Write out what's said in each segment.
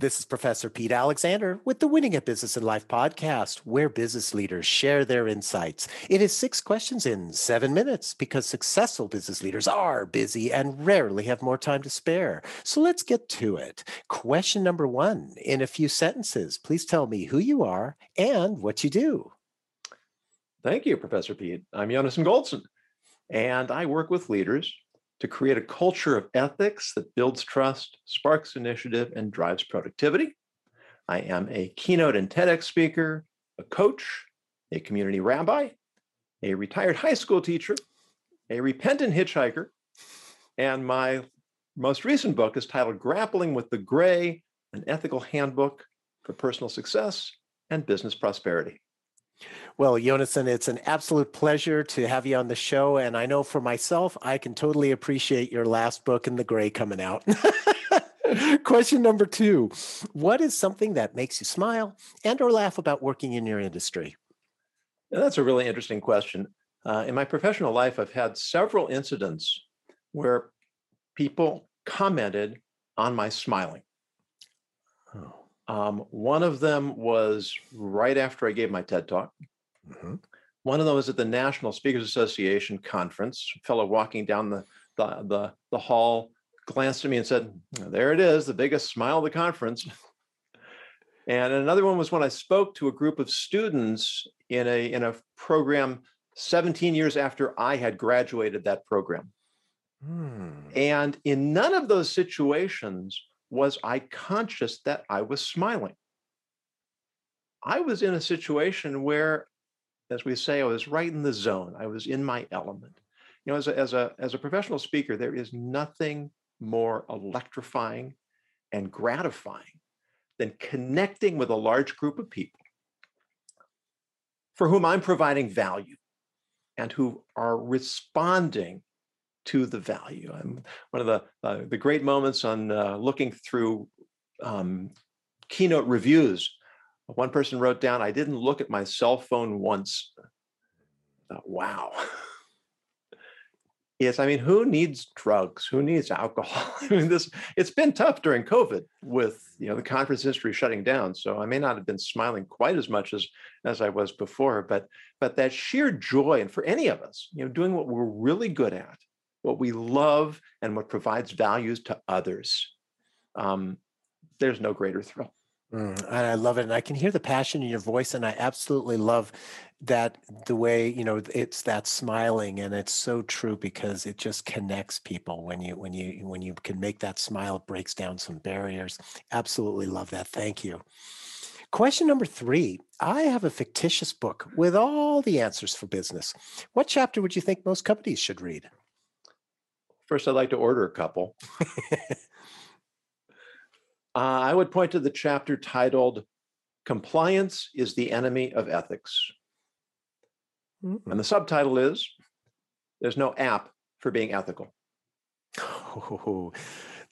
This is Professor Pete Alexander with the Winning at Business and Life podcast, where business leaders share their insights. It is six questions in seven minutes because successful business leaders are busy and rarely have more time to spare. So let's get to it. Question number one in a few sentences, please tell me who you are and what you do. Thank you, Professor Pete. I'm Yonason Goldson, and I work with leaders to create a culture of ethics that builds trust, sparks initiative, and drives productivity. I am a keynote and TEDx speaker, a coach, a community rabbi, a retired high school teacher, a repentant hitchhiker, and my most recent book is titled Grappling with the Gray An Ethical Handbook for Personal Success and Business Prosperity. Well, Jonathan, it's an absolute pleasure to have you on the show. And I know for myself, I can totally appreciate your last book in the gray coming out. Question number two What is something that makes you smile and or laugh about working in your industry? Now, that's a really interesting question. Uh, in my professional life, I've had several incidents where people commented on my smiling. Oh. Um, one of them was right after I gave my TED talk. Mm-hmm. One of them was at the National Speakers Association conference. A fellow walking down the, the, the, the hall glanced at me and said, There it is, the biggest smile of the conference. And another one was when I spoke to a group of students in a, in a program 17 years after I had graduated that program. Hmm. And in none of those situations was I conscious that I was smiling. I was in a situation where, as we say, I was right in the zone. I was in my element. You know, as a, as a, as a professional speaker, there is nothing more electrifying and gratifying than connecting with a large group of people for whom I'm providing value and who are responding to the value. I'm one of the uh, the great moments on uh, looking through um, keynote reviews. One person wrote down, "I didn't look at my cell phone once." Thought, wow. yes, I mean, who needs drugs? Who needs alcohol? I mean, this it's been tough during COVID with you know the conference industry shutting down. So I may not have been smiling quite as much as as I was before, but but that sheer joy, and for any of us, you know, doing what we're really good at what we love and what provides values to others. Um, there's no greater thrill. Mm, and I love it. And I can hear the passion in your voice. And I absolutely love that the way, you know, it's that smiling and it's so true because it just connects people when you, when you, when you can make that smile, it breaks down some barriers. Absolutely love that. Thank you. Question number three I have a fictitious book with all the answers for business. What chapter would you think most companies should read? First, I'd like to order a couple. uh, I would point to the chapter titled Compliance is the Enemy of Ethics. Mm-hmm. And the subtitle is There's no app for being ethical. Oh,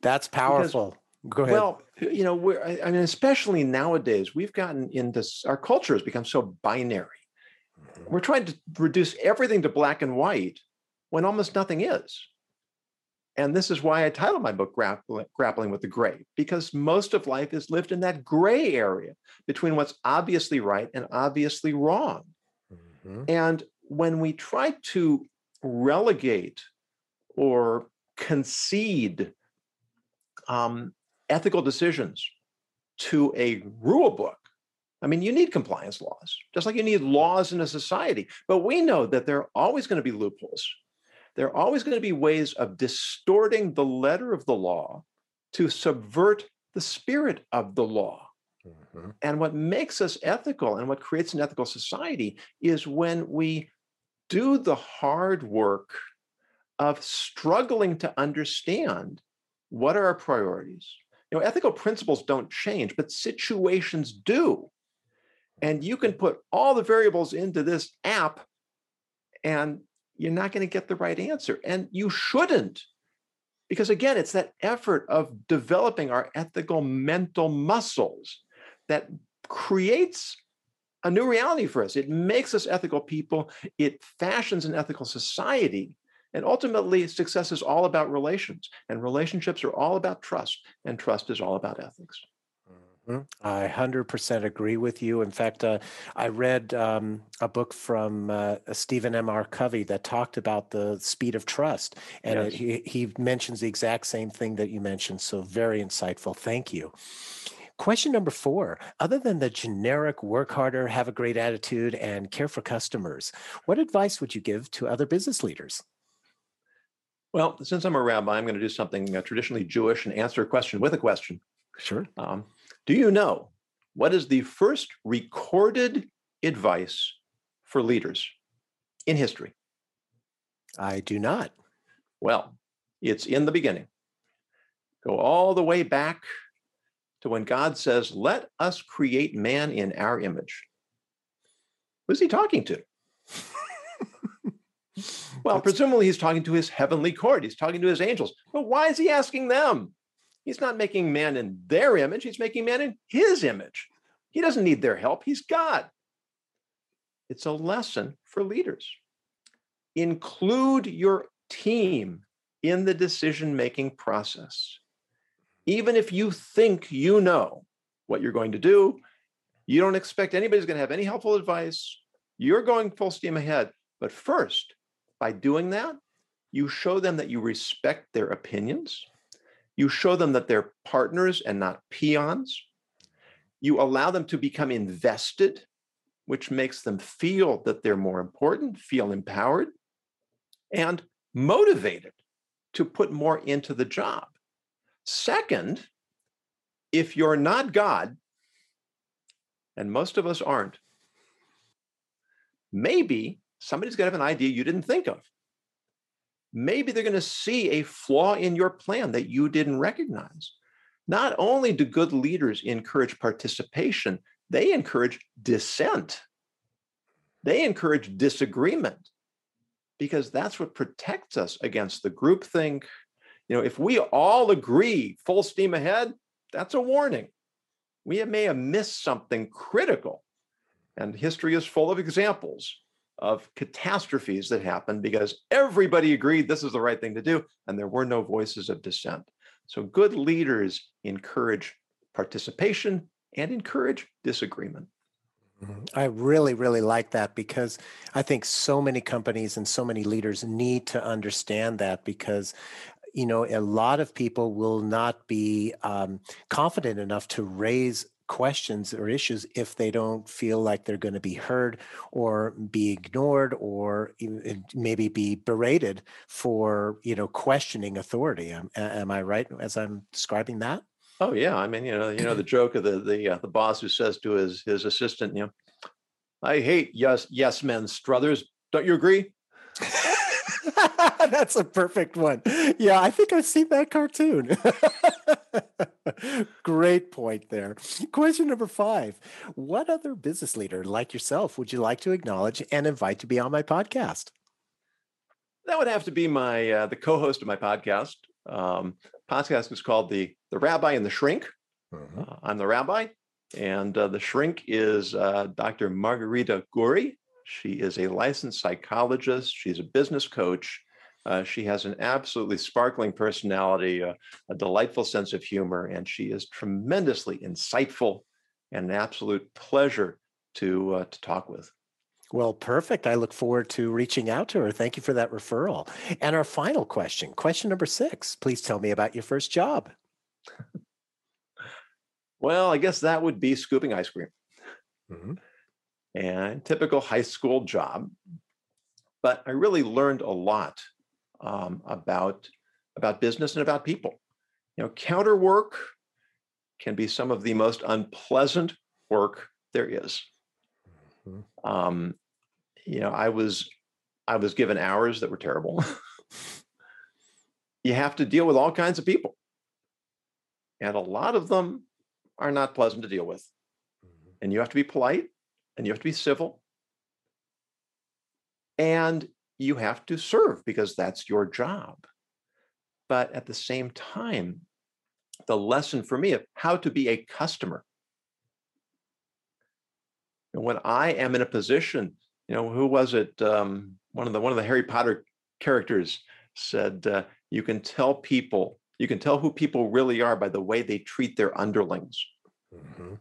that's powerful. Because, Go ahead. Well, you know, we're, I mean, especially nowadays, we've gotten into our culture has become so binary. Mm-hmm. We're trying to reduce everything to black and white when almost nothing is. And this is why I titled my book Grappling, Grappling with the Gray, because most of life is lived in that gray area between what's obviously right and obviously wrong. Mm-hmm. And when we try to relegate or concede um, ethical decisions to a rule book, I mean, you need compliance laws, just like you need laws in a society. But we know that there are always going to be loopholes there are always going to be ways of distorting the letter of the law to subvert the spirit of the law. Mm-hmm. And what makes us ethical and what creates an ethical society is when we do the hard work of struggling to understand what are our priorities. You know, ethical principles don't change, but situations do. And you can put all the variables into this app and you're not going to get the right answer. And you shouldn't. Because again, it's that effort of developing our ethical mental muscles that creates a new reality for us. It makes us ethical people, it fashions an ethical society. And ultimately, success is all about relations, and relationships are all about trust, and trust is all about ethics. Mm. Mm, I 100% agree with you. In fact, uh, I read um, a book from uh, Stephen M. R. Covey that talked about the speed of trust. And Yes. it, he, he mentions the exact same thing that you mentioned. So, very insightful. Thank you. Question number four Other than the generic work harder, have a great attitude, and care for customers, what advice would you give to other business leaders? Well, since I'm a rabbi, I'm going to do something uh, traditionally Jewish and answer a question with a question. Sure. Um, do you know what is the first recorded advice for leaders in history? I do not. Well, it's in the beginning. Go all the way back to when God says, Let us create man in our image. Who's he talking to? Well, That's- presumably he's talking to his heavenly court. He's talking to his angels. But why is he asking them? He's not making man in their image, he's making man in his image. He doesn't need their help, he's God. It's a lesson for leaders. Include your team in the decision making process. Even if you think you know what you're going to do, you don't expect anybody's going to have any helpful advice. You're going full steam ahead. But first, by doing that, you show them that you respect their opinions. You show them that they're partners and not peons. You allow them to become invested, which makes them feel that they're more important, feel empowered, and motivated to put more into the job. Second, if you're not God, and most of us aren't, maybe somebody's going to have an idea you didn't think of. Maybe they're going to see a flaw in your plan that you didn't recognize. Not only do good leaders encourage participation, they encourage dissent. They encourage disagreement because that's what protects us against the groupthink. You know, if we all agree full steam ahead, that's a warning. We may have missed something critical. And history is full of examples of catastrophes that happened because everybody agreed this is the right thing to do, and there were no voices of dissent. So, good leaders encourage participation and encourage disagreement. Mhm. I really, really like that because I think so many companies and so many leaders need to understand that because you know a lot of people will not be um, confident enough to raise questions or issues if they don't feel like they're going to be heard or be ignored or maybe be berated for you know questioning authority am, am i right as i'm describing that Oh yeah, I mean, you know, you know the joke of the the uh, the boss who says to his his assistant, you know, I hate yes yes men, Struthers. Don't you agree? That's a perfect one. Yeah, I think I've seen that cartoon. Great point there. Question number five What other business leader like yourself would you like to acknowledge and invite to be on my podcast? That would have to be my uh, the co-host of my podcast. Um, podcast is called the the Rabbi and the Shrink. Uh, I'm the rabbi, and uh, the shrink is uh, Dr. Margarita Gurri. She is a licensed psychologist. She's a business coach. Uh, she has an absolutely sparkling personality, uh, a delightful sense of humor, and she is tremendously insightful and an absolute pleasure to uh, to talk with. Well, perfect. I look forward to reaching out to her. Thank you for that referral. And our final question, question number six. Please tell me about your first job. Well, I guess that would be scooping ice cream. Mhm. and typical high school job. But I really learned a lot um, about about business and about people. You know, counter work can be some of the most unpleasant work there is. Mhm. Um, you know, I was I was given hours that were terrible. you have to deal with all kinds of people, and a lot of them are not pleasant to deal with and you have to be polite and you have to be civil and you have to serve because that's your job. But at the same time the lesson for me of how to be a customer and when i am in a position you know who was it um, one of the one of the harry potter characters said uh, you can tell people you can tell who people really are by the way they treat their underlings. Mm-hmm.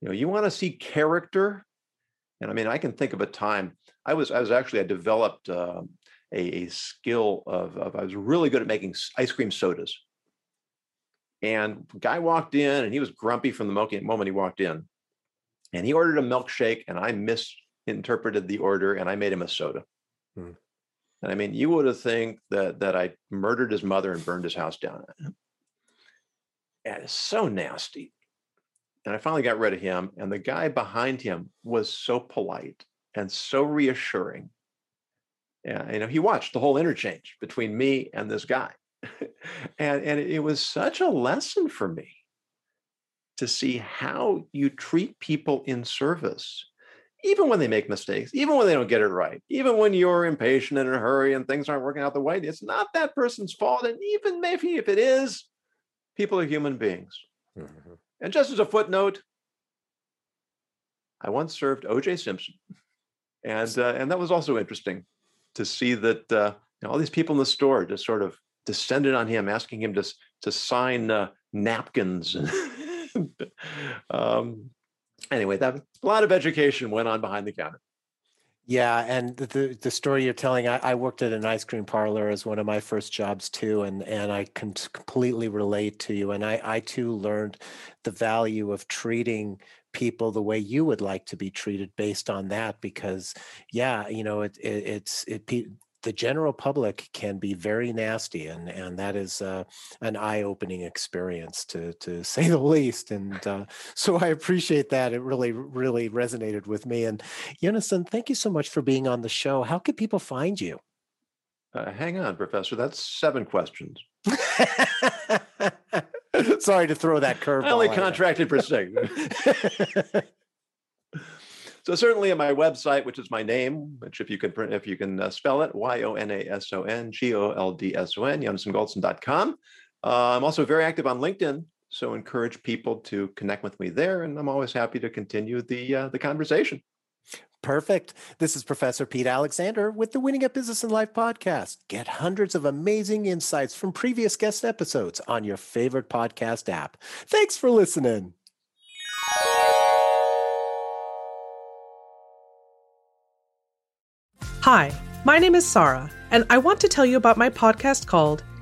You know, you want to see character, and I mean, I can think of a time I was I was actually I developed uh, a, a, skill of, of I was really good at making ice cream sodas. And guy walked in and he was grumpy from the moment he walked in. And he ordered a milkshake and I misinterpreted the order and I made him a soda. Hmm. And I mean, you would have think that that I murdered his mother and burned his house down. And it's so nasty. And I finally got rid of him. And the guy behind him was so polite and so reassuring. You know, he watched the whole interchange between me and this guy. and, and it was such a lesson for me to see how you treat people in service, even when they make mistakes, even when they don't get it right, even when you're impatient and in a hurry and things aren't working out the way. It's not that person's fault. And even maybe if it is, people are human beings. Mm-hmm. And just as a footnote, I once served O.J. Simpson and uh, and that was also interesting to see that uh, you know, all these people in the store just sort of descended on him, asking him to to sign uh, napkins. um, anyway, that a lot of education went on behind the counter. Yeah, and the the story you're telling, I, I, worked at an ice cream parlor as one of my first jobs too, and and I can completely relate to you. And I I too learned the value of treating people the way you would like to be treated based on that because yeah you know it, it it's it the general public can be very nasty and and that is uh, an eye-opening experience to to say the least and uh, so i appreciate that it really really resonated with me and Yonason, thank you so much for being on the show how can people find you uh, hang on professor that's seven questions Sorry to throw that curve. I only contracted for six. so certainly on my website, which is my name, which if you can print, if you can uh, spell it, Y-O-N-A-S-O-N-G-O-L-D-S-O-N, yonasongoldson.com. Uh, I'm also very active on LinkedIn, so encourage people to connect with me there, and I'm always happy to continue the uh, the conversation. Perfect. This is Professor Pete Alexander with the Winning at Business and Life podcast. Get hundreds of amazing insights from previous guest episodes on your favorite podcast app. Thanks for listening. Hi, my name is Sarah, and I want to tell you about my podcast called